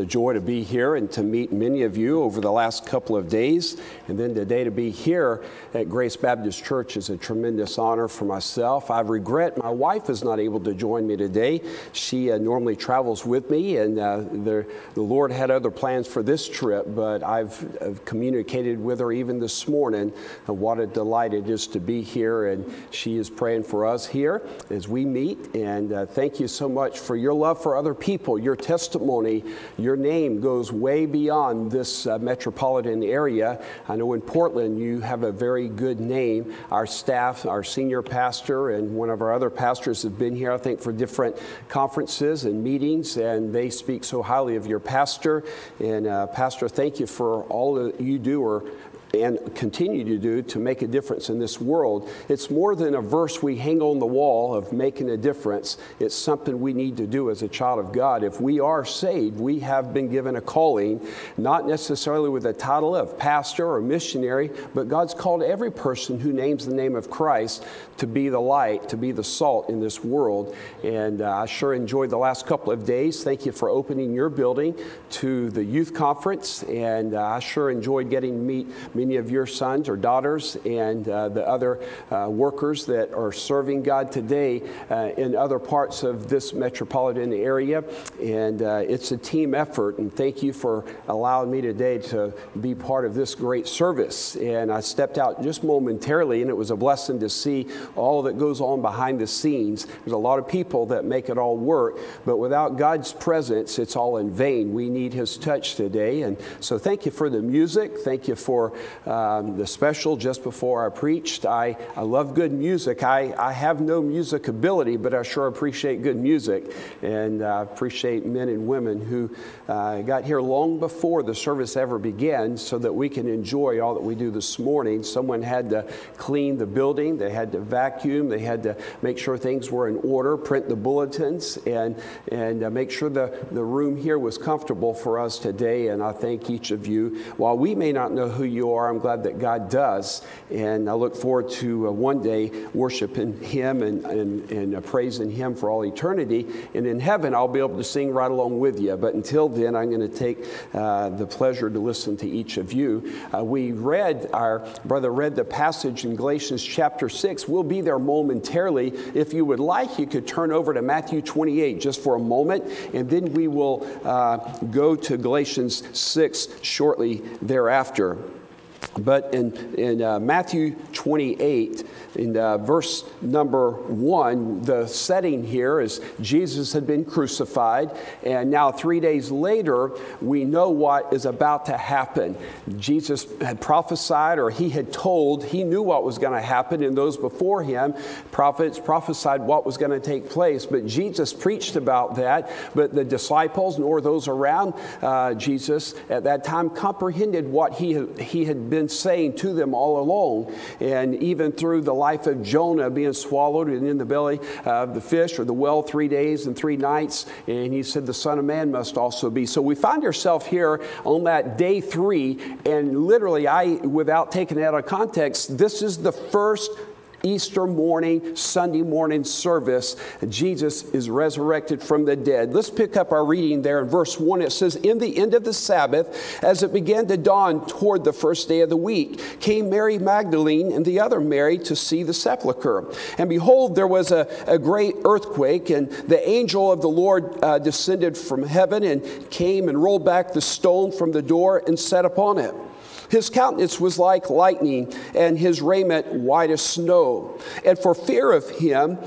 The joy to be here and to meet many of you over the last couple of days. And then today to be here at Grace Baptist Church is a tremendous honor for myself. I regret my wife is not able to join me today. She uh, normally travels with me, and uh, the, the Lord had other plans for this trip, but I've, I've communicated with her even this morning uh, what a delight it is to be here. And she is praying for us here as we meet. And uh, thank you so much for your love for other people, your testimony. Your your name goes way beyond this uh, metropolitan area. I know in Portland you have a very good name. Our staff, our senior pastor, and one of our other pastors have been here, I think, for different conferences and meetings, and they speak so highly of your pastor. And, uh, Pastor, thank you for all that you do or and continue to do to make a difference in this world. It's more than a verse we hang on the wall of making a difference. It's something we need to do as a child of God. If we are saved, we have been given a calling, not necessarily with the title of pastor or missionary, but God's called every person who names the name of Christ to be the light, to be the salt in this world. And uh, I sure enjoyed the last couple of days. Thank you for opening your building to the youth conference. And uh, I sure enjoyed getting to meet many of your sons or daughters and uh, the other uh, workers that are serving God today uh, in other parts of this metropolitan area. And uh, it's a team effort. And thank you for allowing me today to be part of this great service. And I stepped out just momentarily, and it was a blessing to see all that goes on behind the scenes. There's a lot of people that make it all work, but without God's presence, it's all in vain. We need His touch today. And so thank you for the music. Thank you for um, the special just before I preached. I, I love good music. I, I have no music ability, but I sure appreciate good music. And I uh, appreciate men and women who uh, got here long before the service ever began so that we can enjoy all that we do this morning. Someone had to clean the building, they had to vacuum, they had to make sure things were in order, print the bulletins, and, and uh, make sure the, the room here was comfortable for us today. And I thank each of you. While we may not know who you are, are. I'm glad that God does. And I look forward to uh, one day worshiping Him and, and, and uh, praising Him for all eternity. And in heaven, I'll be able to sing right along with you. But until then, I'm going to take uh, the pleasure to listen to each of you. Uh, we read, our brother read the passage in Galatians chapter 6. We'll be there momentarily. If you would like, you could turn over to Matthew 28 just for a moment, and then we will uh, go to Galatians 6 shortly thereafter. But in, in uh, Matthew 28, in uh, verse number one, the setting here is Jesus had been crucified, and now three days later, we know what is about to happen. Jesus had prophesied, or he had told, he knew what was going to happen, and those before him, prophets prophesied what was going to take place. But Jesus preached about that, but the disciples nor those around uh, Jesus at that time comprehended what he he had been saying to them all along. And even through the life of Jonah being swallowed and in the belly of the fish or the well three days and three nights. And he said, The Son of Man must also be. So we find ourselves here on that day three. And literally, I, without taking it out of context, this is the first Easter morning, Sunday morning service, Jesus is resurrected from the dead. Let's pick up our reading there in verse 1. It says, In the end of the Sabbath, as it began to dawn toward the first day of the week, came Mary Magdalene and the other Mary to see the sepulchre. And behold, there was a, a great earthquake, and the angel of the Lord uh, descended from heaven and came and rolled back the stone from the door and sat upon it. His countenance was like lightning, and his raiment white as snow. And for fear of him,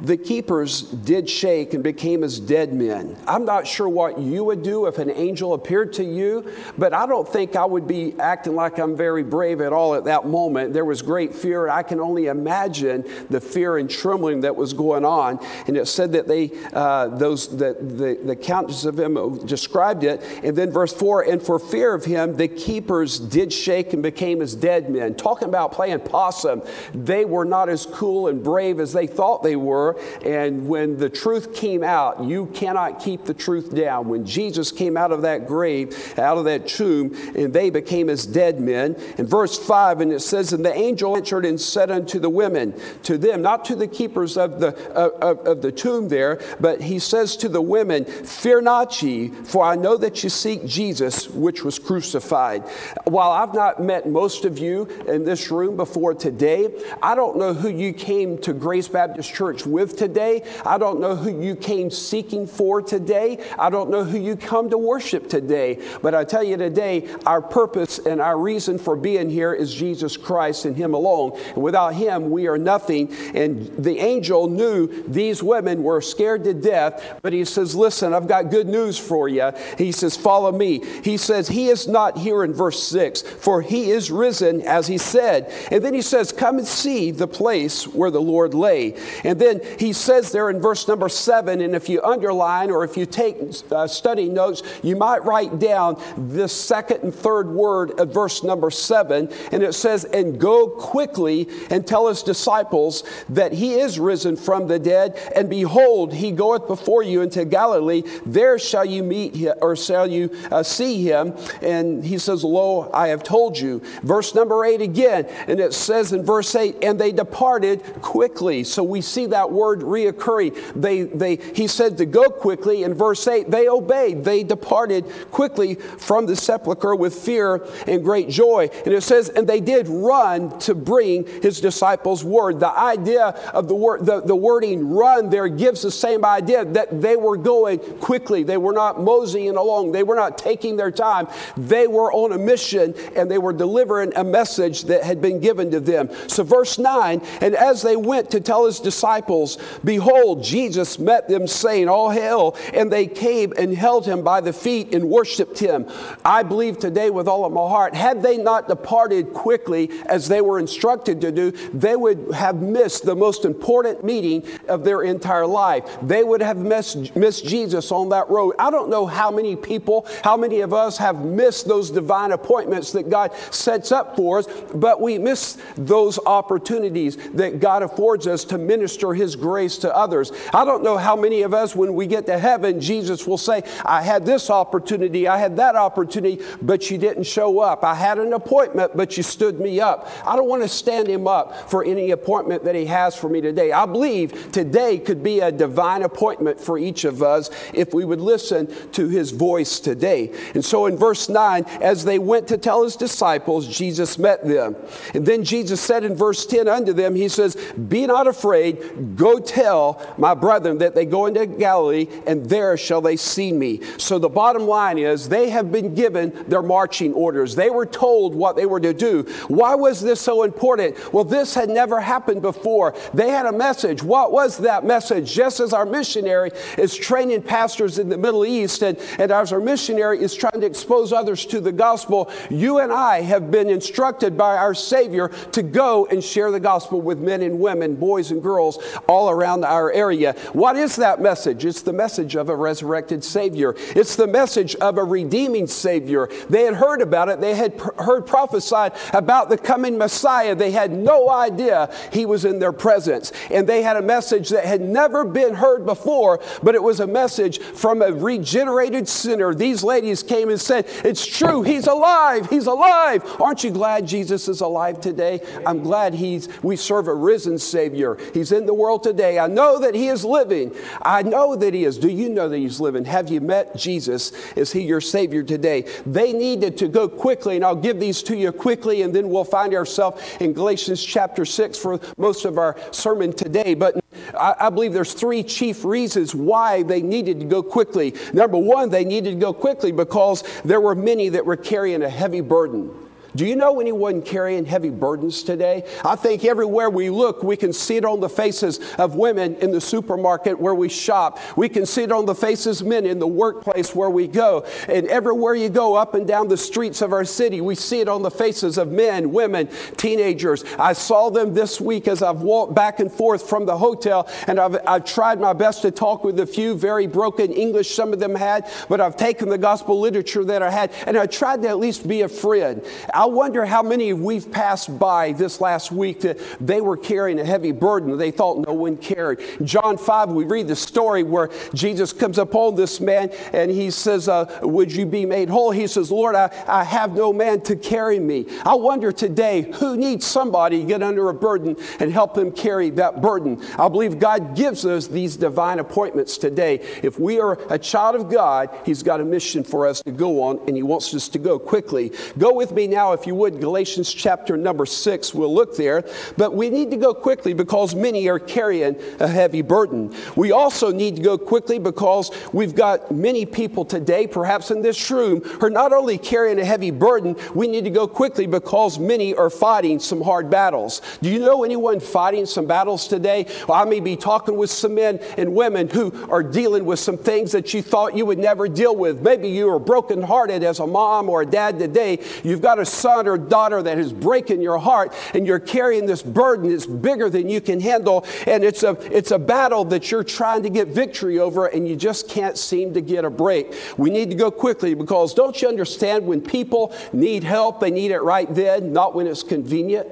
the keepers did shake and became as dead men. I'm not sure what you would do if an angel appeared to you, but I don't think I would be acting like I'm very brave at all at that moment. There was great fear. I can only imagine the fear and trembling that was going on. And it said that they, uh, those, that the, the countenance of him described it. And then verse 4 and for fear of him, the keepers did shake and became as dead men. Talking about playing possum, they were not as cool and brave as they thought they were And when the truth came out, you cannot keep the truth down. When Jesus came out of that grave, out of that tomb, and they became as dead men. In verse 5, and it says, And the angel answered and said unto the women, to them, not to the keepers of the, of, of the tomb there, but he says to the women, Fear not ye, for I know that you seek Jesus, which was crucified. While I've not met most of you in this room before today, I don't know who you came to Grace Baptist Church with today. I don't know who you came seeking for today. I don't know who you come to worship today. But I tell you today, our purpose and our reason for being here is Jesus Christ and Him alone. And without Him, we are nothing. And the angel knew these women were scared to death, but he says, Listen, I've got good news for you. He says, Follow me. He says, He is not here in verse 6, for He is risen as He said. And then He says, Come and see the place where the Lord lay. And then He says there in verse number 7, and if you underline or if you take uh, study notes, you might write down the second and third word of verse number 7. And it says, And go quickly and tell His disciples that He is risen from the dead, and behold, He goeth before you into Galilee. There shall you meet him, or shall you uh, see Him. And He says, Lo, I have told you. Verse number 8 again, and it says in verse 8, And they departed quickly. So we see that word reoccurring. They, they, he said to go quickly. In verse 8, they obeyed. They departed quickly from the sepulchre with fear and great joy. And it says, and they did run to bring his disciples word. The idea of the word, the, the wording run there gives the same idea that they were going quickly. They were not moseying along. They were not taking their time. They were on a mission and they were delivering a message that had been given to them. So verse 9, and as they went to tell his disciples, behold, Jesus met them saying, all hail. And they came and held him by the feet and worshiped him. I believe today with all of my heart, had they not departed quickly as they were instructed to do, they would have missed the most important meeting of their entire life. They would have missed, missed Jesus on that road. I don't know how many people, how many of us have missed those divine appointments that God sets up for us, but we miss those opportunities that God affords us to minister His grace to others. I don't know how many of us, when we get to heaven, Jesus will say, I had this opportunity, I had that opportunity, but you didn't show up. I had an appointment, but you stood me up. I don't want to stand Him up for any appointment that He has for me today. I believe today could be a divine appointment for each of us if we would listen to His voice today. And so in verse 9, as they went to tell His disciples, Jesus met them. And then Jesus said in verse 10 unto them, He says, Be not afraid, go tell my brethren that they go into Galilee, and there shall they see me. So the bottom line is, they have been given their marching orders. They were told what they were to do. Why was this so important? Well, this had never happened before. They had a message. What was that message? Just as our missionary is training pastors in the Middle East, and, and as our missionary is trying to expose others to the gospel, you and I have been instructed by our Savior to go and share the gospel with men and women, boys and girls all around our area. What is that message? It's the message of a resurrected Savior, it's the message of a redeeming Savior. They had heard about it, they had pr- heard prophesied about the coming Messiah. They had no idea he was in their presence. And they had a message that had never been heard before, but it was a message from a regenerated sinner. These ladies came and said, It's true, he's alive, he's alive. Aren't you glad Jesus is alive today? I'm glad he's we serve a risen Savior. He's in the world today. I know that he is living. I know that he is. Do you know that he's living? Have you met Jesus? Is he your Savior today? They needed to go quickly, and I'll give these to you quickly, and then we'll find ourselves in Galatians chapter 6 for most of our sermon today. But I, I believe there's three chief reasons why they needed to go quickly. Number one, they needed to go quickly because there were many that were carrying a heavy burden. Do you know anyone carrying heavy burdens today? I think everywhere we look, we can see it on the faces of women in the supermarket where we shop. We can see it on the faces of men in the workplace where we go. And everywhere you go up and down the streets of our city, we see it on the faces of men, women, teenagers. I saw them this week as I've walked back and forth from the hotel, and I've, I've tried my best to talk with a few very broken English some of them had, but I've taken the gospel literature that I had, and I tried to at least be a friend. Wonder how many we've passed by this last week that they were carrying a heavy burden they thought no one cared. John 5, we read the story where Jesus comes upon this man and he says, uh, Would you be made whole? He says, Lord, I, I have no man to carry me. I wonder today who needs somebody to get under a burden and help them carry that burden. I believe God gives us these divine appointments today. If we are a child of God, He's got a mission for us to go on and He wants us to go quickly. Go with me now, if you would, Galatians chapter number six. We'll look there. But we need to go quickly because many are carrying a heavy burden. We also need to go quickly because we've got many people today, perhaps in this room, who are not only carrying a heavy burden, we need to go quickly because many are fighting some hard battles. Do you know anyone fighting some battles today? Well, I may be talking with some men and women who are dealing with some things that you thought you would never deal with. Maybe you are brokenhearted as a mom or a dad today. You've got a son or daughter that is breaking your heart, and you're carrying this burden that's bigger than you can handle. And it's a, it's a battle that you're trying to get victory over, and you just can't seem to get a break. We need to go quickly because don't you understand when people need help, they need it right then, not when it's convenient?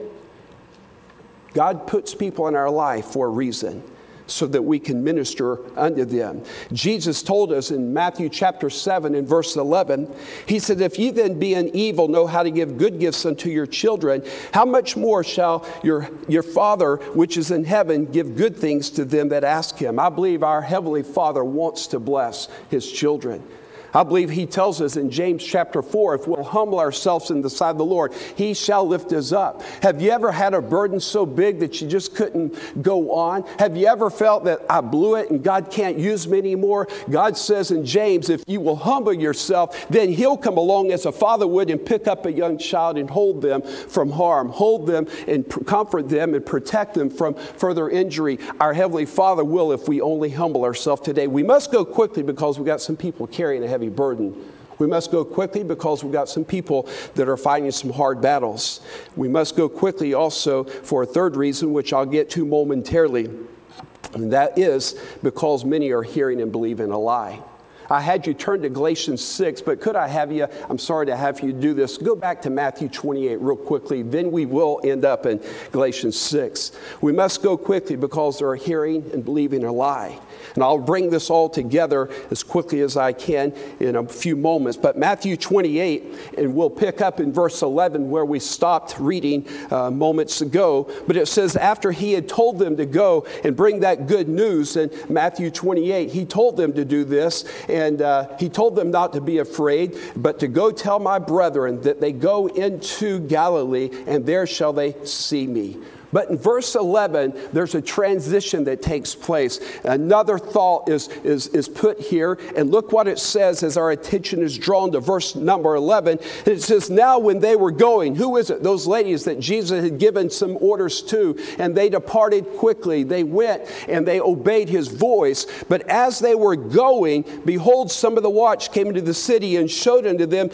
God puts people in our life for a reason so that we can minister unto them. Jesus told us in Matthew chapter 7 and verse 11, He said, If ye then be being evil know how to give good gifts unto your children, how much more shall your, your Father which is in heaven give good things to them that ask Him? I believe our Heavenly Father wants to bless His children. I believe he tells us in James chapter 4 if we'll humble ourselves in the sight of the Lord, he shall lift us up. Have you ever had a burden so big that you just couldn't go on? Have you ever felt that I blew it and God can't use me anymore? God says in James, if you will humble yourself, then he'll come along as a father would and pick up a young child and hold them from harm, hold them and comfort them and protect them from further injury. Our Heavenly Father will if we only humble ourselves today. We must go quickly because we've got some people carrying a heavy burden. We must go quickly because we've got some people that are fighting some hard battles. We must go quickly also for a third reason, which I'll get to momentarily, and that is because many are hearing and believing a lie. I had you turn to Galatians 6, but could I have you? I'm sorry to have you do this. Go back to Matthew 28 real quickly. Then we will end up in Galatians 6. We must go quickly because they're hearing and believing a lie. And I'll bring this all together as quickly as I can in a few moments. But Matthew 28, and we'll pick up in verse 11 where we stopped reading uh, moments ago. But it says, after he had told them to go and bring that good news in Matthew 28, he told them to do this. And uh, he told them not to be afraid, but to go tell my brethren that they go into Galilee, and there shall they see me. But in verse 11, there's a transition that takes place. Another thought is, is, is put here, and look what it says as our attention is drawn to verse number 11. It says, Now when they were going, who is it? Those ladies that Jesus had given some orders to, and they departed quickly. They went and they obeyed his voice. But as they were going, behold, some of the watch came into the city and showed unto them,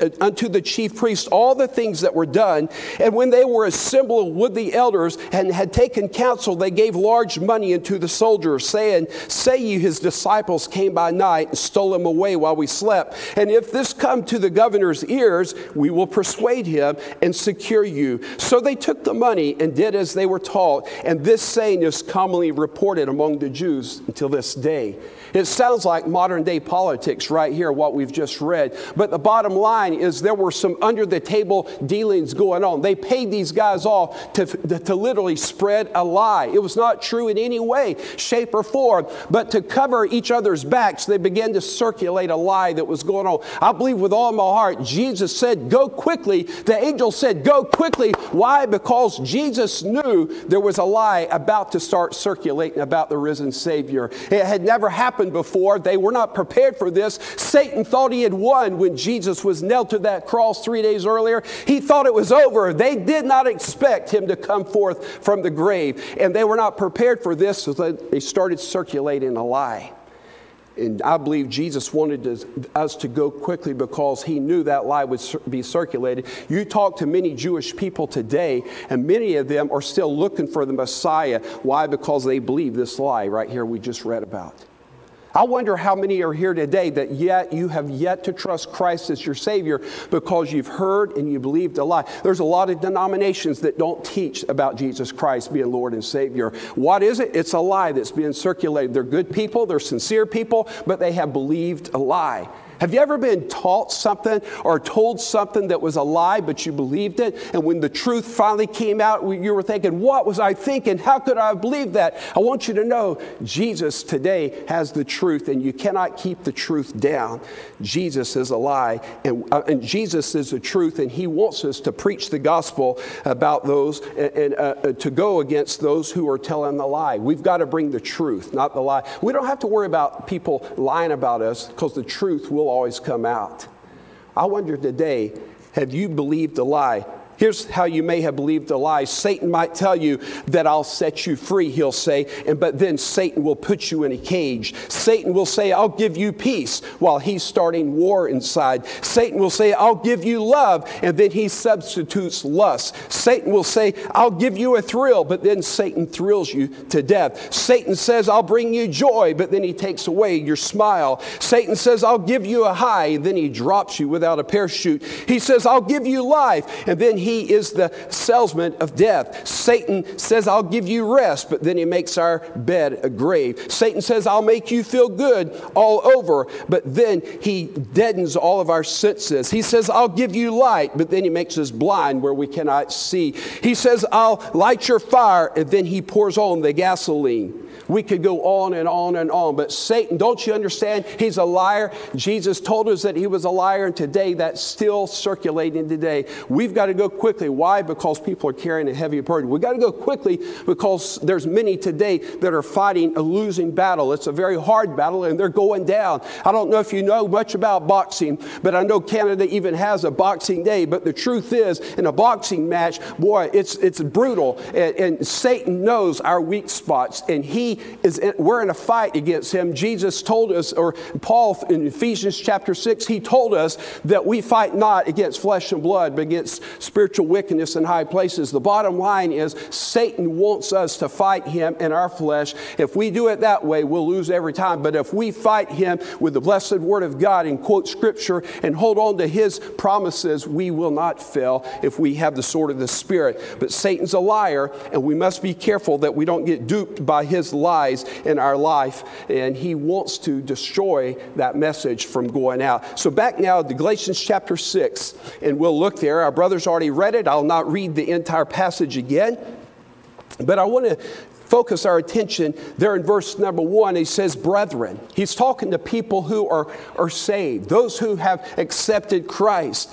uh, unto the chief priest, all the things that were done. And when they were assembled with the elders, elders and had taken counsel, they gave large money unto the soldiers, saying, Say ye, his disciples came by night and stole him away while we slept. And if this come to the governor's ears, we will persuade him and secure you. So they took the money and did as they were taught. And this saying is commonly reported among the Jews until this day. It sounds like modern day politics right here, what we've just read. But the bottom line is there were some under the table dealings going on. They paid these guys off to, to literally spread a lie. It was not true in any way, shape, or form. But to cover each other's backs, they began to circulate a lie that was going on. I believe with all my heart, Jesus said, Go quickly. The angel said, Go quickly. Why? Because Jesus knew there was a lie about to start circulating about the risen Savior. It had never happened happened before. They were not prepared for this. Satan thought he had won when Jesus was nailed to that cross three days earlier. He thought it was over. They did not expect him to come forth from the grave, and they were not prepared for this, so they started circulating a lie. And I believe Jesus wanted to, us to go quickly because he knew that lie would be circulated. You talk to many Jewish people today, and many of them are still looking for the Messiah. Why? Because they believe this lie right here we just read about. I wonder how many are here today that yet you have yet to trust Christ as your Savior because you've heard and you believed a lie. There's a lot of denominations that don't teach about Jesus Christ being Lord and Savior. What is it? It's a lie that's being circulated. They're good people, they're sincere people, but they have believed a lie. Have you ever been taught something or told something that was a lie, but you believed it? And when the truth finally came out, you were thinking, What was I thinking? How could I have believed that? I want you to know Jesus today has the truth, and you cannot keep the truth down. Jesus is a lie, and, uh, and Jesus is the truth, and He wants us to preach the gospel about those and, and uh, uh, to go against those who are telling the lie. We've got to bring the truth, not the lie. We don't have to worry about people lying about us because the truth will will always come out. I wonder today, have you believed a lie? Here's how you may have believed a lie. Satan might tell you that I'll set you free, he'll say, and but then Satan will put you in a cage. Satan will say, I'll give you peace while he's starting war inside. Satan will say, I'll give you love, and then he substitutes lust. Satan will say, I'll give you a thrill, but then Satan thrills you to death. Satan says, I'll bring you joy, but then he takes away your smile. Satan says, I'll give you a high, and then he drops you without a parachute. He says, I'll give you life, and then he is the salesman of death. Satan says, I'll give you rest, but then he makes our bed a grave. Satan says, I'll make you feel good all over, but then he deadens all of our senses. He says, I'll give you light, but then he makes us blind where we cannot see. He says, I'll light your fire, and then he pours on the gasoline. We could go on and on and on. But Satan, don't you understand? He's a liar. Jesus told us that he was a liar, and today that's still circulating today. We've got to go quickly. Why? Because people are carrying a heavy burden. We've got to go quickly because there's many today that are fighting a losing battle. It's a very hard battle, and they're going down. I don't know if you know much about boxing, but I know Canada even has a boxing day. But the truth is, in a boxing match, boy, it's, it's brutal. And, and Satan knows our weak spots, and he we're in a fight against him. Jesus told us, or Paul in Ephesians chapter 6, he told us that we fight not against flesh and blood, but against spiritual wickedness in high places. The bottom line is Satan wants us to fight him in our flesh. If we do it that way, we'll lose every time. But if we fight him with the blessed word of God and quote scripture and hold on to his promises, we will not fail if we have the sword of the Spirit. But Satan's a liar, and we must be careful that we don't get duped by his lies in our life, and he wants to destroy that message from going out. So, back now to Galatians chapter 6, and we'll look there. Our brother's already read it. I'll not read the entire passage again, but I want to focus our attention there in verse number one. He says, Brethren. He's talking to people who are, are saved, those who have accepted Christ.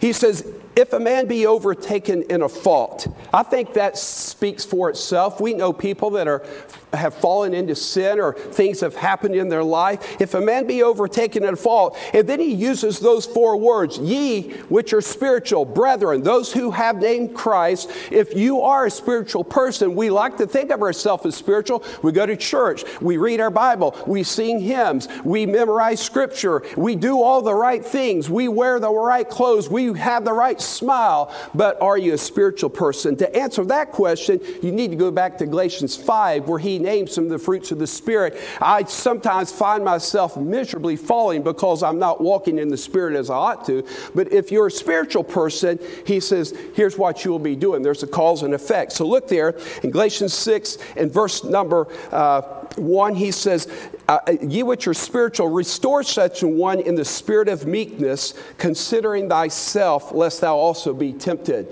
He says, if a man be overtaken in a fault, I think that speaks for itself. We know people that are have fallen into sin or things have happened in their life. If a man be overtaken in a fault, and then he uses those four words, ye which are spiritual, brethren, those who have named Christ. If you are a spiritual person, we like to think of ourselves as spiritual. We go to church, we read our Bible, we sing hymns, we memorize scripture, we do all the right things, we wear the right clothes, we have the right smile, but are you a spiritual person? To answer that question, you need to go back to Galatians 5, where he names some of the fruits of the Spirit. I sometimes find myself miserably falling because I'm not walking in the Spirit as I ought to. But if you're a spiritual person, he says, here's what you will be doing. There's a cause and effect. So look there in Galatians 6 and verse number uh, 1, he says, uh, Ye which are spiritual, restore such an one in the spirit of meekness, considering thyself, lest thou also be tempted.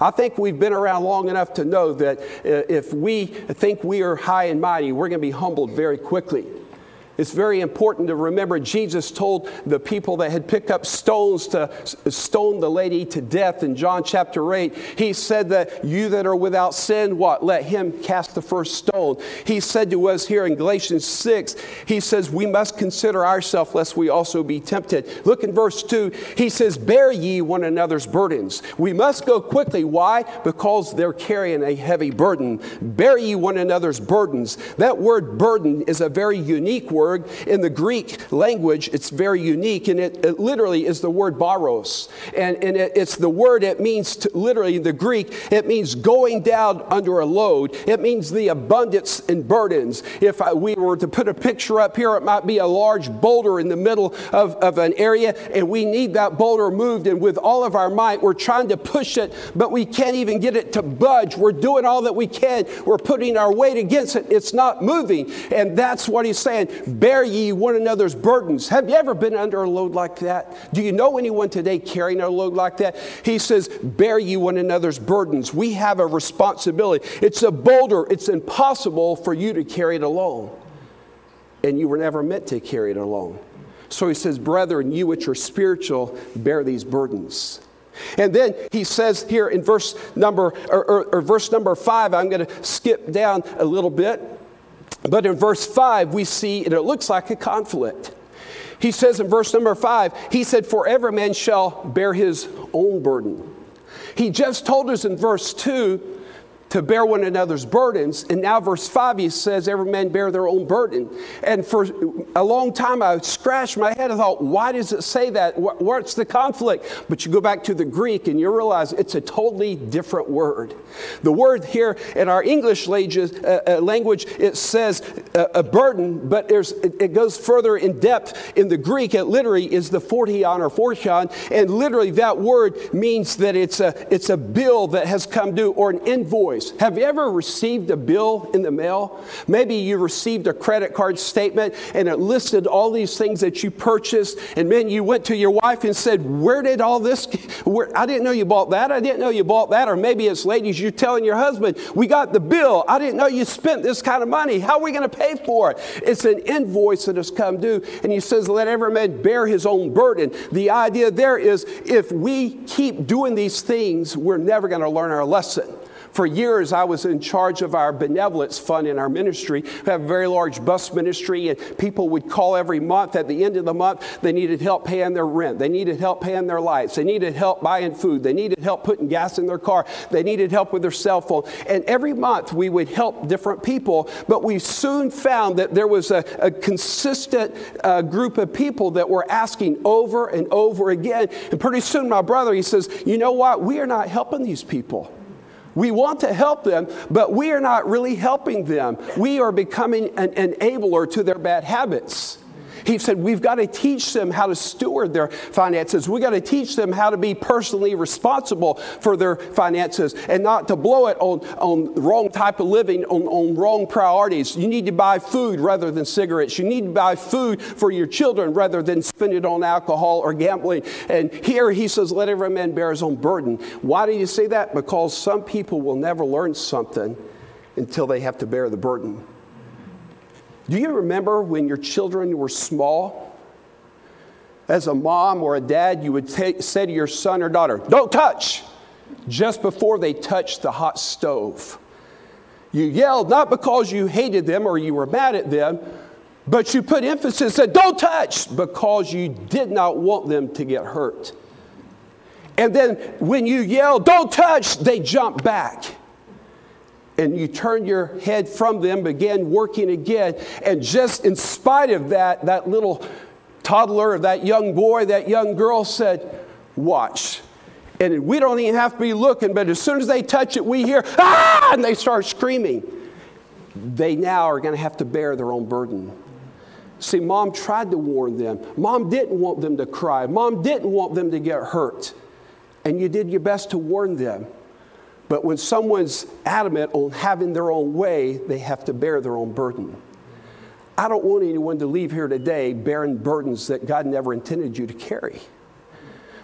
I think we've been around long enough to know that uh, if we think we are high and mighty, we're going to be humbled very quickly. It's very important to remember Jesus told the people that had picked up stones to stone the lady to death in John chapter 8. He said that you that are without sin, what? Let him cast the first stone. He said to us here in Galatians 6, he says, We must consider ourselves lest we also be tempted. Look in verse 2. He says, Bear ye one another's burdens. We must go quickly. Why? Because they're carrying a heavy burden. Bear ye one another's burdens. That word burden is a very unique word word in the Greek language, it's very unique, and it, it literally is the word baros. And, and it, it's the word, it means to, literally in the Greek, it means going down under a load. It means the abundance and burdens. If I, we were to put a picture up here, it might be a large boulder in the middle of, of an area, and we need that boulder moved. And with all of our might, we're trying to push it, but we can't even get it to budge. We're doing all that we can. We're putting our weight against it. It's not moving. And that's what he's saying. Bear ye one another's burdens. Have you ever been under a load like that? Do you know anyone today carrying a load like that? He says, Bear ye one another's burdens. We have a responsibility. It's a boulder, it's impossible for you to carry it alone. And you were never meant to carry it alone. So he says, Brethren, you which are spiritual, bear these burdens. And then he says here in verse number or, or, or verse number five, I'm going to skip down a little bit. But in verse five, we see, and it looks like a conflict. He says in verse number five, he said, For every man shall bear his own burden. He just told us in verse two to bear one another's burdens. And now, verse 5, he says, Every man bear their own burden. And for a long time, I scratched my head and thought, Why does it say that? What's the conflict? But you go back to the Greek and you realize it's a totally different word. The word here in our English uh, uh, language, it says a burden, but it goes further in depth in the Greek. It literally is the phortion or phortion. And literally, that word means that it's a, it's a bill that has come due or an invoice have you ever received a bill in the mail? Maybe you received a credit card statement and it listed all these things that you purchased, and then you went to your wife and said, Where did all this? Where, I didn't know you bought that. I didn't know you bought that. Or maybe it's ladies, you're telling your husband, We got the bill. I didn't know you spent this kind of money. How are we going to pay for it? It's an invoice that has come due. And he says, Let every man bear his own burden. The idea there is if we keep doing these things, we're never going to learn our lesson. For years, I was in charge of our benevolence fund in our ministry. We have a very large bus ministry, and people would call every month. At the end of the month, they needed help paying their rent. They needed help paying their lights. They needed help buying food. They needed help putting gas in their car. They needed help with their cell phone. And every month, we would help different people, but we soon found that there was a, a consistent uh, group of people that were asking over and over again. And pretty soon, my brother, he says, You know what? We are not helping these people. We want to help them, but we are not really helping them. We are becoming an enabler to their bad habits. He said, We've got to teach them how to steward their finances. We've got to teach them how to be personally responsible for their finances and not to blow it on, on wrong type of living, on, on wrong priorities. You need to buy food rather than cigarettes. You need to buy food for your children rather than spend it on alcohol or gambling. And here he says, Let every man bear his own burden. Why do you say that? Because some people will never learn something until they have to bear the burden. Do you remember when your children were small? As a mom or a dad, you would t- say to your son or daughter, Don't touch, just before they touched the hot stove. You yelled not because you hated them or you were mad at them, but you put emphasis said, Don't touch, because you did not want them to get hurt. And then when you yelled, Don't touch, they jumped back and you turn your head from them, begin working again. And just in spite of that, that little toddler, that young boy, that young girl said, Watch. And we don't even have to be looking, but as soon as they touch it, we hear, Ah! And they start screaming. They now are going to have to bear their own burden. See, mom tried to warn them. Mom didn't want them to cry. Mom didn't want them to get hurt. And you did your best to warn them. But when someone's adamant on having their own way, they have to bear their own burden. I don't want anyone to leave here today bearing burdens that God never intended you to carry.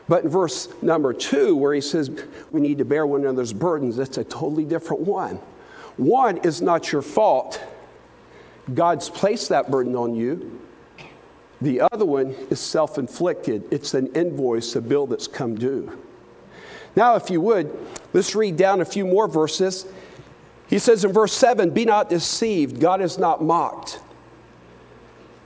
But in verse number two, where he says we need to bear one another's burdens, that's a totally different one. One is not your fault, God's placed that burden on you. The other one is self inflicted, it's an invoice, a bill that's come due. Now, if you would, let's read down a few more verses. He says in verse 7 Be not deceived, God is not mocked.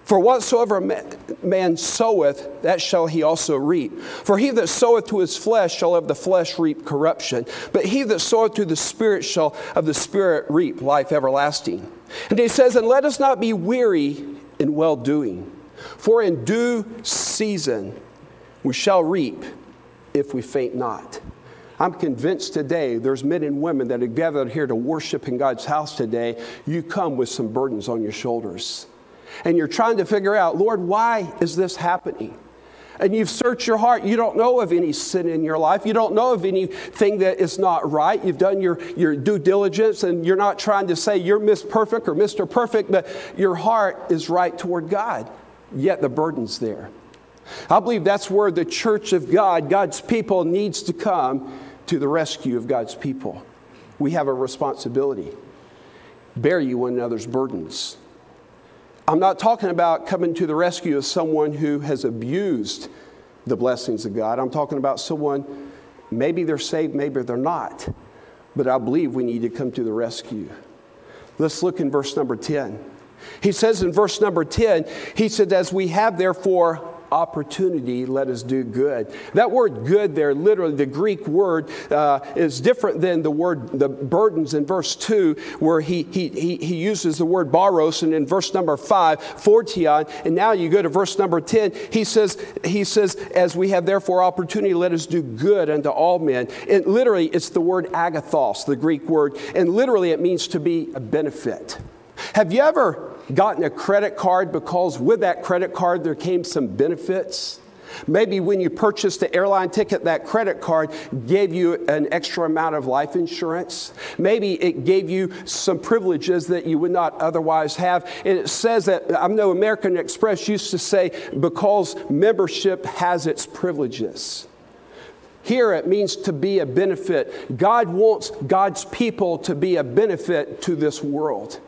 For whatsoever man soweth, that shall he also reap. For he that soweth to his flesh shall of the flesh reap corruption, but he that soweth to the Spirit shall of the Spirit reap life everlasting. And he says, And let us not be weary in well doing. For in due season we shall reap if we faint not. I'm convinced today there's men and women that are gathered here to worship in God's house today. You come with some burdens on your shoulders. And you're trying to figure out, Lord, why is this happening? And you've searched your heart. You don't know of any sin in your life. You don't know of anything that is not right. You've done your, your due diligence and you're not trying to say you're Miss Perfect or Mr. Perfect, but your heart is right toward God. Yet the burden's there. I believe that's where the church of God, God's people, needs to come to the rescue of God's people. We have a responsibility. Bear you one another's burdens. I'm not talking about coming to the rescue of someone who has abused the blessings of God. I'm talking about someone, maybe they're saved, maybe they're not. But I believe we need to come to the rescue. Let's look in verse number 10. He says in verse number 10, he said, As we have therefore opportunity, let us do good. That word good there, literally, the Greek word uh, is different than the word, the burdens in verse 2, where he, he, he, uses the word baros, and in verse number 5, phortion. And now you go to verse number 10, he says, he says, as we have therefore opportunity, let us do good unto all men. And literally, it's the word agathos, the Greek word, and literally it means to be a benefit. Have you ever gotten a credit card because with that credit card there came some benefits? Maybe when you purchased the airline ticket, that credit card gave you an extra amount of life insurance. Maybe it gave you some privileges that you would not otherwise have. And it says that, I know American Express used to say, because membership has its privileges. Here it means to be a benefit. God wants God's people to be a benefit to this world.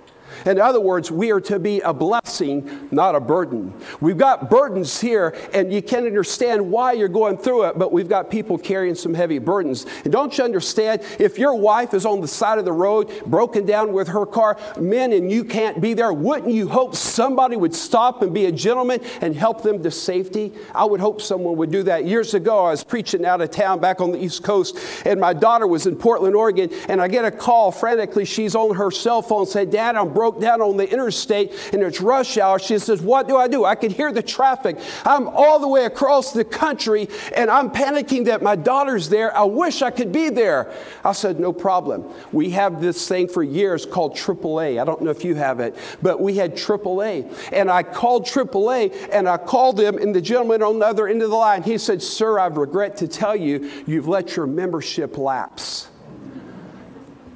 In other words, we are to be a blessing, not a burden. We've got burdens here, and you can't understand why you're going through it, but we've got people carrying some heavy burdens. And don't you understand, if your wife is on the side of the road, broken down with her car, men, and you can't be there, wouldn't you hope somebody would stop and be a gentleman and help them to safety? I would hope someone would do that. Years ago, I was preaching out of town back on the East Coast, and my daughter was in Portland, Oregon, and I get a call frantically. She's on her cell phone, said, Dad, I'm broke broke down on the interstate and it's rush hour. She says, What do I do? I can hear the traffic. I'm all the way across the country and I'm panicking that my daughter's there. I wish I could be there. I said, No problem. We have this thing for years called AAA. I don't know if you have it, but we had AAA. And I called AAA and I called them, and the gentleman on the other end of the line, he said, Sir, I regret to tell you, you've let your membership lapse.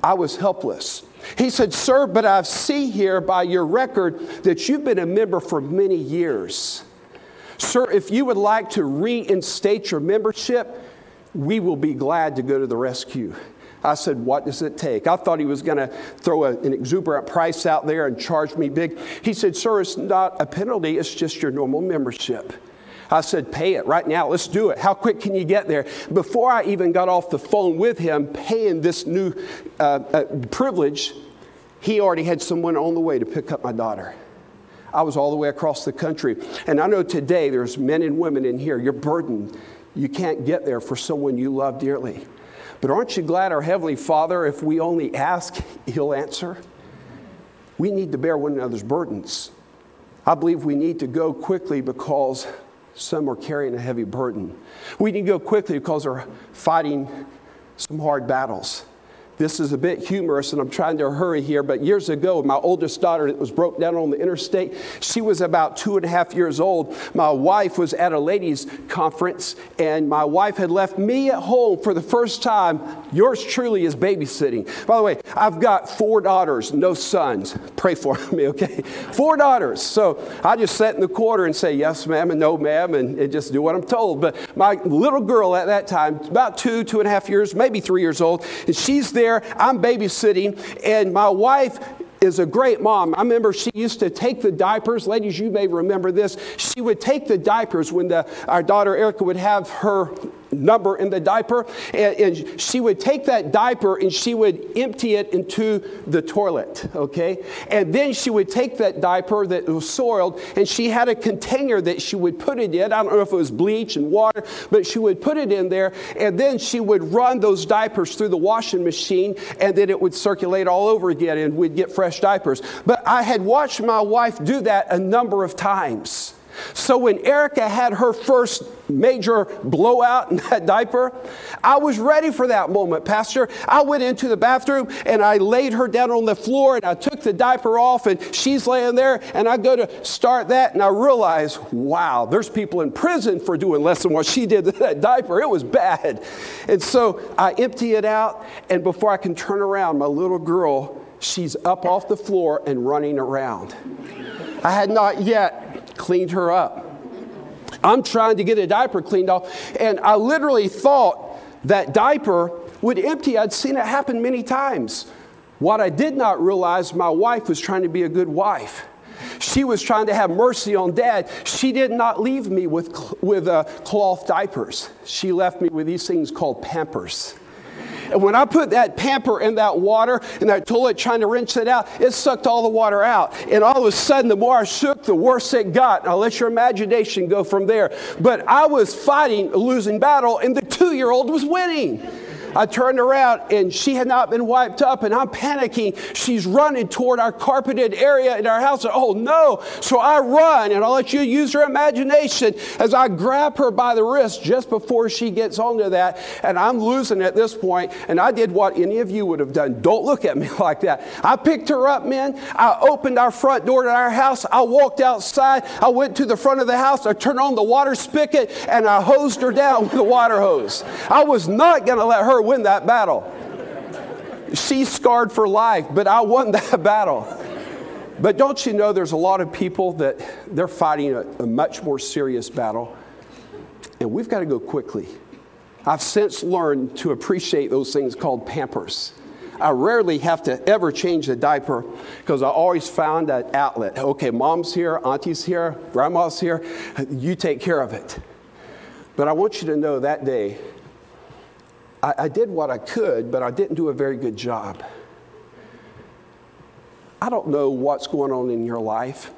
I was helpless. He said, Sir, but I see here by your record that you've been a member for many years. Sir, if you would like to reinstate your membership, we will be glad to go to the rescue. I said, What does it take? I thought he was going to throw a, an exuberant price out there and charge me big. He said, Sir, it's not a penalty, it's just your normal membership. I said, Pay it right now. Let's do it. How quick can you get there? Before I even got off the phone with him, paying this new uh, uh, privilege, he already had someone on the way to pick up my daughter. I was all the way across the country. And I know today there's men and women in here, you're burdened. You can't get there for someone you love dearly. But aren't you glad our Heavenly Father, if we only ask, He'll answer? We need to bear one another's burdens. I believe we need to go quickly because some are carrying a heavy burden. We need to go quickly because they're fighting some hard battles. This is a bit humorous, and I'm trying to hurry here, but years ago, my oldest daughter was broke down on the interstate, she was about two and a half years old. My wife was at a ladies' conference, and my wife had left me at home for the first time. Yours truly is babysitting. By the way, I've got four daughters, no sons. Pray for me, okay? Four daughters. So I just sat in the corner and say, yes, ma'am, and no, ma'am, and, and just do what I'm told. But my little girl at that time, about two, two and a half years, maybe three years old, and she's there there, I'm babysitting, and my wife is a great mom. I remember she used to take the diapers. Ladies, you may remember this. She would take the diapers when the, our daughter Erica would have her number in the diaper, and, and, she would take that diaper and she would empty it into the toilet, okay? And then she would take that diaper that was soiled, and she had a container that she would put it in. I don't know if it was bleach and water, but she would put it in there, and then she would run those diapers through the washing machine, and then it would circulate all over again, and we'd get fresh diapers. But I had watched my wife do that a number of times. So when Erica had her first major blowout in that diaper, I was ready for that moment, Pastor. I went into the bathroom and I laid her down on the floor and I took the diaper off and she's laying there and I go to start that and I realize, wow, there's people in prison for doing less than what she did to that diaper. It was bad. And so I empty it out and before I can turn around, my little girl, she's up off the floor and running around. I had not yet cleaned her up. I'm trying to get a diaper cleaned off, and I literally thought that diaper would empty. I'd seen it happen many times. What I did not realize, my wife was trying to be a good wife. She was trying to have mercy on dad. She did not leave me with, with uh, cloth diapers. She left me with these things called pampers. And when I put that pamper in that water and that toilet trying to rinse it out, it sucked all the water out. And all of a sudden, the more I shook, the worse it got. I'll let your imagination go from there. But I was fighting a losing battle, and the two year old was winning. I turned around and she had not been wiped up, and I'm panicking. She's running toward our carpeted area in our house. Oh no! So I run, and I'll let you use your imagination as I grab her by the wrist just before she gets onto that, and I'm losing at this point. And I did what any of you would have done. Don't look at me like that. I picked her up, men. I opened our front door to our house. I walked outside. I went to the front of the house. I turned on the water spigot, and I hosed her down with a water hose. I was not going to let her win that battle. She's scarred for life, but I won that battle. But don't you know there's a lot of people that they're fighting a, a much more serious battle, and we've got to go quickly. I've since learned to appreciate those things called pampers. I rarely have to ever change the diaper because I always found that outlet. Okay, mom's here, auntie's here, grandma's here, you take care of it. But I want you to know that day I, I did what I could, but I didn't do a very good job. I don't know what's going on in your life,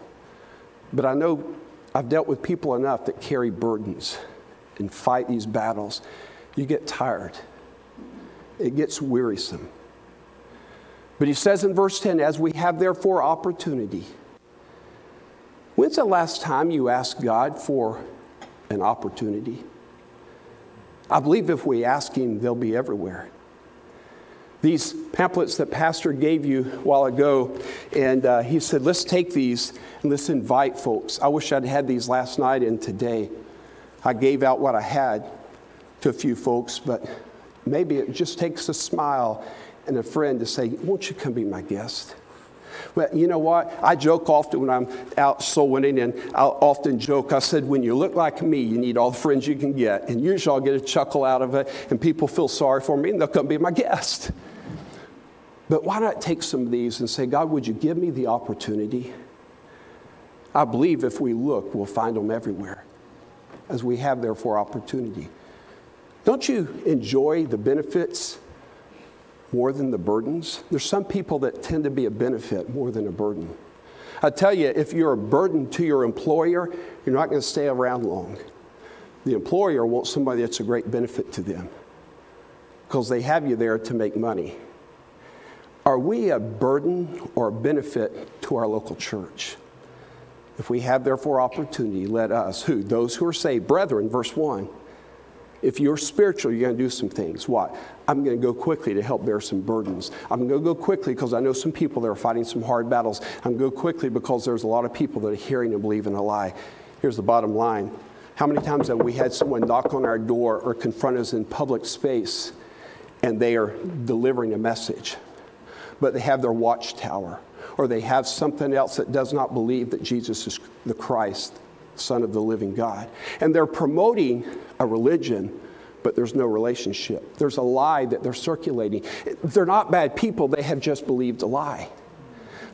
but I know I've dealt with people enough that carry burdens and fight these battles. You get tired, it gets wearisome. But he says in verse 10 as we have therefore opportunity. When's the last time you asked God for an opportunity? I believe if we ask Him, they'll be everywhere. These pamphlets that Pastor gave you a while ago, and uh, he said, let's take these and let's invite folks. I wish I'd had these last night and today. I gave out what I had to a few folks, but maybe it just takes a smile and a friend to say, Won't you come be my guest? Well, you know what? I joke often when I'm out soul winning, and I'll often joke. I said, when you look like me, you need all the friends you can get. And usually I'll get a chuckle out of it, and people feel sorry for me, and they'll come be my guest. But why not take some of these and say, God, would you give me the opportunity? I believe if we look, we'll find them everywhere, as we have, therefore, opportunity. Don't you enjoy the benefits more than the burdens. There's some people that tend to be a benefit more than a burden. I tell you, if you're a burden to your employer, you're not going to stay around long. The employer wants somebody that's a great benefit to them because they have you there to make money. Are we a burden or a benefit to our local church? If we have therefore opportunity, let us, who? Those who are saved, brethren, verse 1 if you're spiritual, you're going to do some things. What? I'm going to go quickly to help bear some burdens. I'm going to go quickly because I know some people that are fighting some hard battles. I'm going to go quickly because there's a lot of people that are hearing and believing a lie. Here's the bottom line. How many times have we had someone knock on our door or confront us in public space and they are delivering a message, but they have their watchtower or they have something else that does not believe that Jesus is the Christ, Son of the living God. And they're promoting a religion, but there's no relationship. There's a lie that they're circulating. They're not bad people, they have just believed a lie.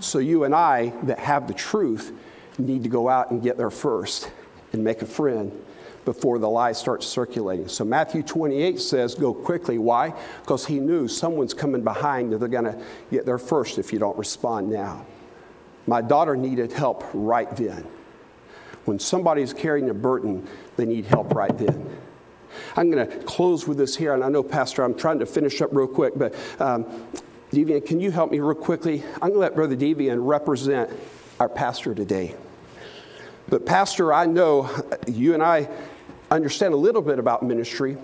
So you and I that have the truth need to go out and get there first and make a friend before the lie starts circulating. So Matthew 28 says, Go quickly. Why? Because he knew someone's coming behind and they're going to get there first if you don't respond now. My daughter needed help right then. When somebody's carrying a burden, they need help right then. I'm going to close with this here, and I know, Pastor, I'm trying to finish up real quick, but um, Devian, can you help me real quickly? I'm going to let Brother Devian represent our pastor today. But, Pastor, I know you and I understand a little bit about ministry,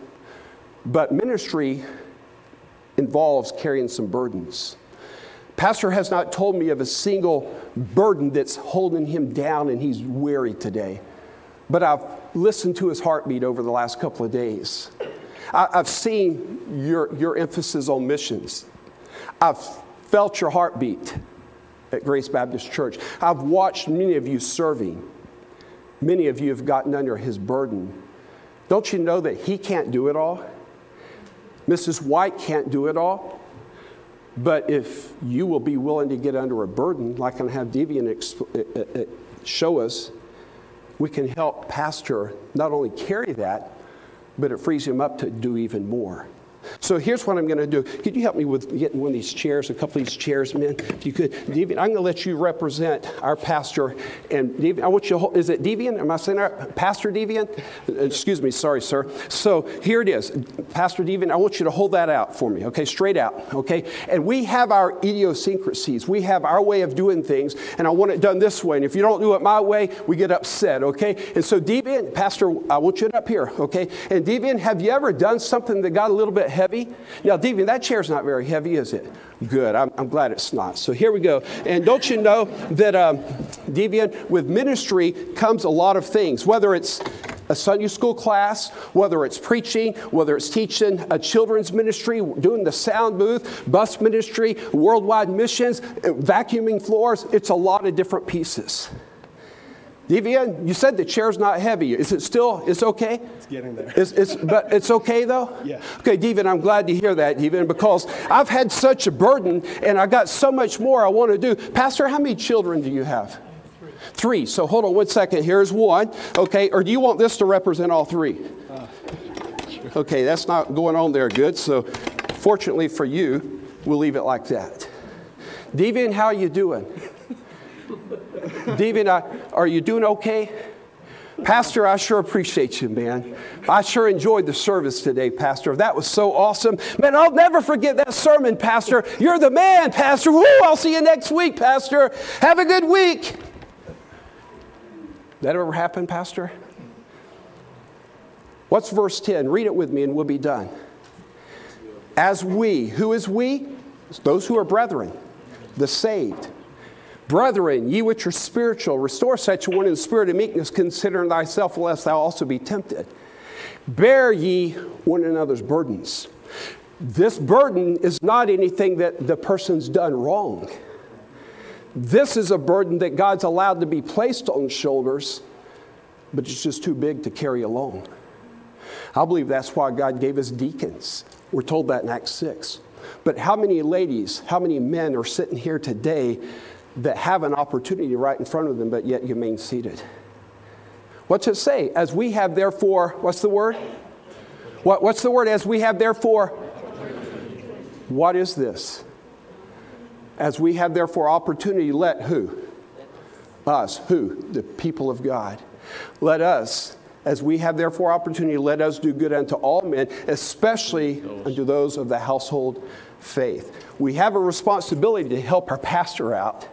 but ministry involves carrying some burdens. Pastor has not told me of a single burden that's holding him down and he's weary today. But I've listened to his heartbeat over the last couple of days. I, have seen your, your emphasis on missions. I've felt your heartbeat at Grace Baptist Church. I've watched many of you serving. Many of you have gotten under his burden. Don't you know that he can't do it all? Mrs. White can't do it all. But if you will be willing to get under a burden, like I have Devian uh, uh, uh, show us, we can help Pastor not only carry that, but it frees him up to do even more. So here's what I'm going to do. Could you help me with getting one of these chairs, a couple of these chairs, man? If you could. Devian, I'm going to let you represent our pastor. And Devian, I want you to hold, is it Devian? Am I saying that? Pastor Devian? Uh, excuse me, sorry, sir. So here it is. Pastor Devian, I want you to hold that out for me, okay? Straight out, okay? And we have our idiosyncrasies. We have our way of doing things, and I want it done this way. And if you don't do it my way, we get upset, okay? And so Devian, Pastor, I want you up here, okay? And Devian, have you ever done something that got a little bit heavy? Now, Devian, that chair's not very heavy, is it? Good. I'm, I'm glad it's not. So here we go. And don't you know that, um, Devian, with ministry comes a lot of things, whether it's a Sunday school class, whether it's preaching, whether it's teaching a children's ministry, doing the sound booth, bus ministry, worldwide missions, vacuuming floors, it's a lot of different pieces. Devian, you said the chair's not heavy. Is it still, it's okay? It's getting there. It's, it's, but it's okay though? Yeah. Okay, Devian, I'm glad to hear that, Devian, because I've had such a burden and I got so much more I want to do. Pastor, how many children do you have? Three. Three. So hold on one second. Here's one. Okay, or do you want this to represent all three? Uh, sure. Okay, that's not going on there good. So fortunately for you, we'll leave it like that. Devian, how are you doing? David, are you doing okay? Pastor, I sure appreciate you, man. I sure enjoyed the service today, Pastor. That was so awesome. Man, I'll never forget that sermon, Pastor. You're the man, Pastor. Woo, I'll see you next week, Pastor. Have a good week. That ever happen, Pastor? What's verse 10? Read it with me and we'll be done. As we, who is we? Those who are brethren, the saved Brethren, ye which are spiritual, restore such one in the spirit of meekness, considering thyself, lest thou also be tempted. Bear ye one another's burdens. This burden is not anything that the person's done wrong. This is a burden that God's allowed to be placed on shoulders, but it's just too big to carry alone. I believe that's why God gave us deacons. We're told that in Acts 6. But how many ladies, how many men are sitting here today that have an opportunity right in front of them, but yet you remain seated. What's it say? As we have therefore, what's the word? What, what's the word? As we have therefore. What is this? As we have therefore opportunity, let who? Us. Who? The people of God. Let us, as we have therefore opportunity, let us do good unto all men, especially unto those of the household faith. We have a responsibility to help our pastor out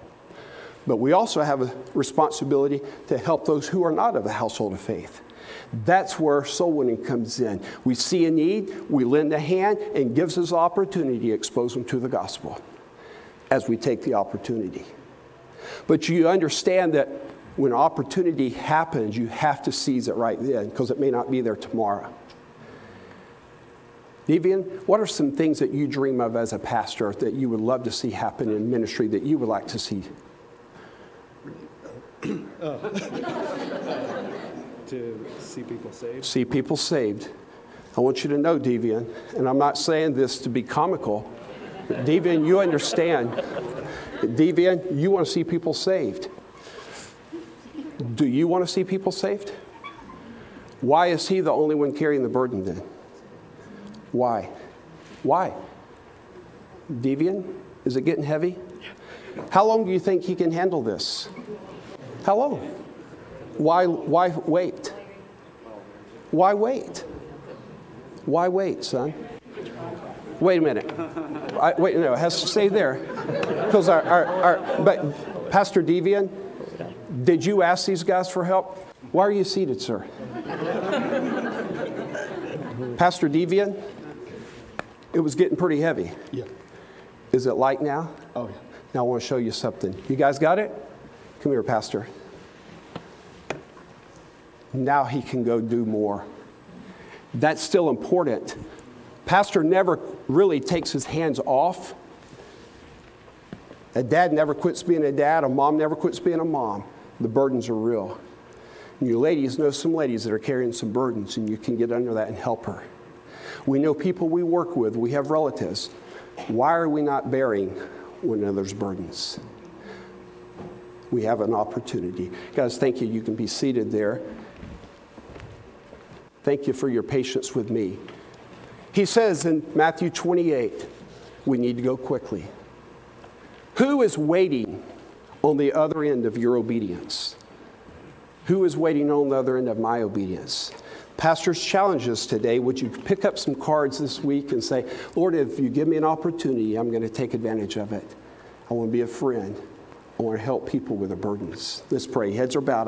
but we also have a responsibility to help those who are not of the household of faith. That's where soul winning comes in. We see a need, we lend a hand, and gives us opportunity to expose them to the gospel as we take the opportunity. But you understand that when opportunity happens, you have to seize it right then because it may not be there tomorrow. Devian, what are some things that you dream of as a pastor that you would love to see happen in ministry that you would like to see Oh. to see people saved. See people saved. I want you to know, Devian, and I'm not saying this to be comical. Devian, you understand. Devian, you want to see people saved. Do you want to see people saved? Why is he the only one carrying the burden then? Why? Why? Devian, is it getting heavy? How long do you think he can handle this? How long? Why, why wait? Why wait? Why wait, son? Wait a minute. I, wait, no, it has to stay there. Because our, our, our, but Pastor Devian, did you ask these guys for help? Why are you seated, sir? Pastor Devian, it was getting pretty heavy. Yeah. Is it light now? Oh, yeah. Now I want to show you something. You guys got it? Come here, Pastor. Now he can go do more. That's still important. Pastor never really takes his hands off. A dad never quits being a dad, a mom never quits being a mom. The burdens are real. And you ladies know some ladies that are carrying some burdens, and you can get under that and help her. We know people we work with, we have relatives. Why are we not bearing one another's burdens? We have an opportunity. Guys, thank you. You can be seated there. Thank you for your patience with me. He says in Matthew 28, we need to go quickly. Who is waiting on the other end of your obedience? Who is waiting on the other end of my obedience? Pastor's challenges today, would you pick up some cards this week and say, Lord, if you give me an opportunity, I'm going to take advantage of it. I want to be a friend. I want to help people with their burdens. Let's pray. Heads are bowed.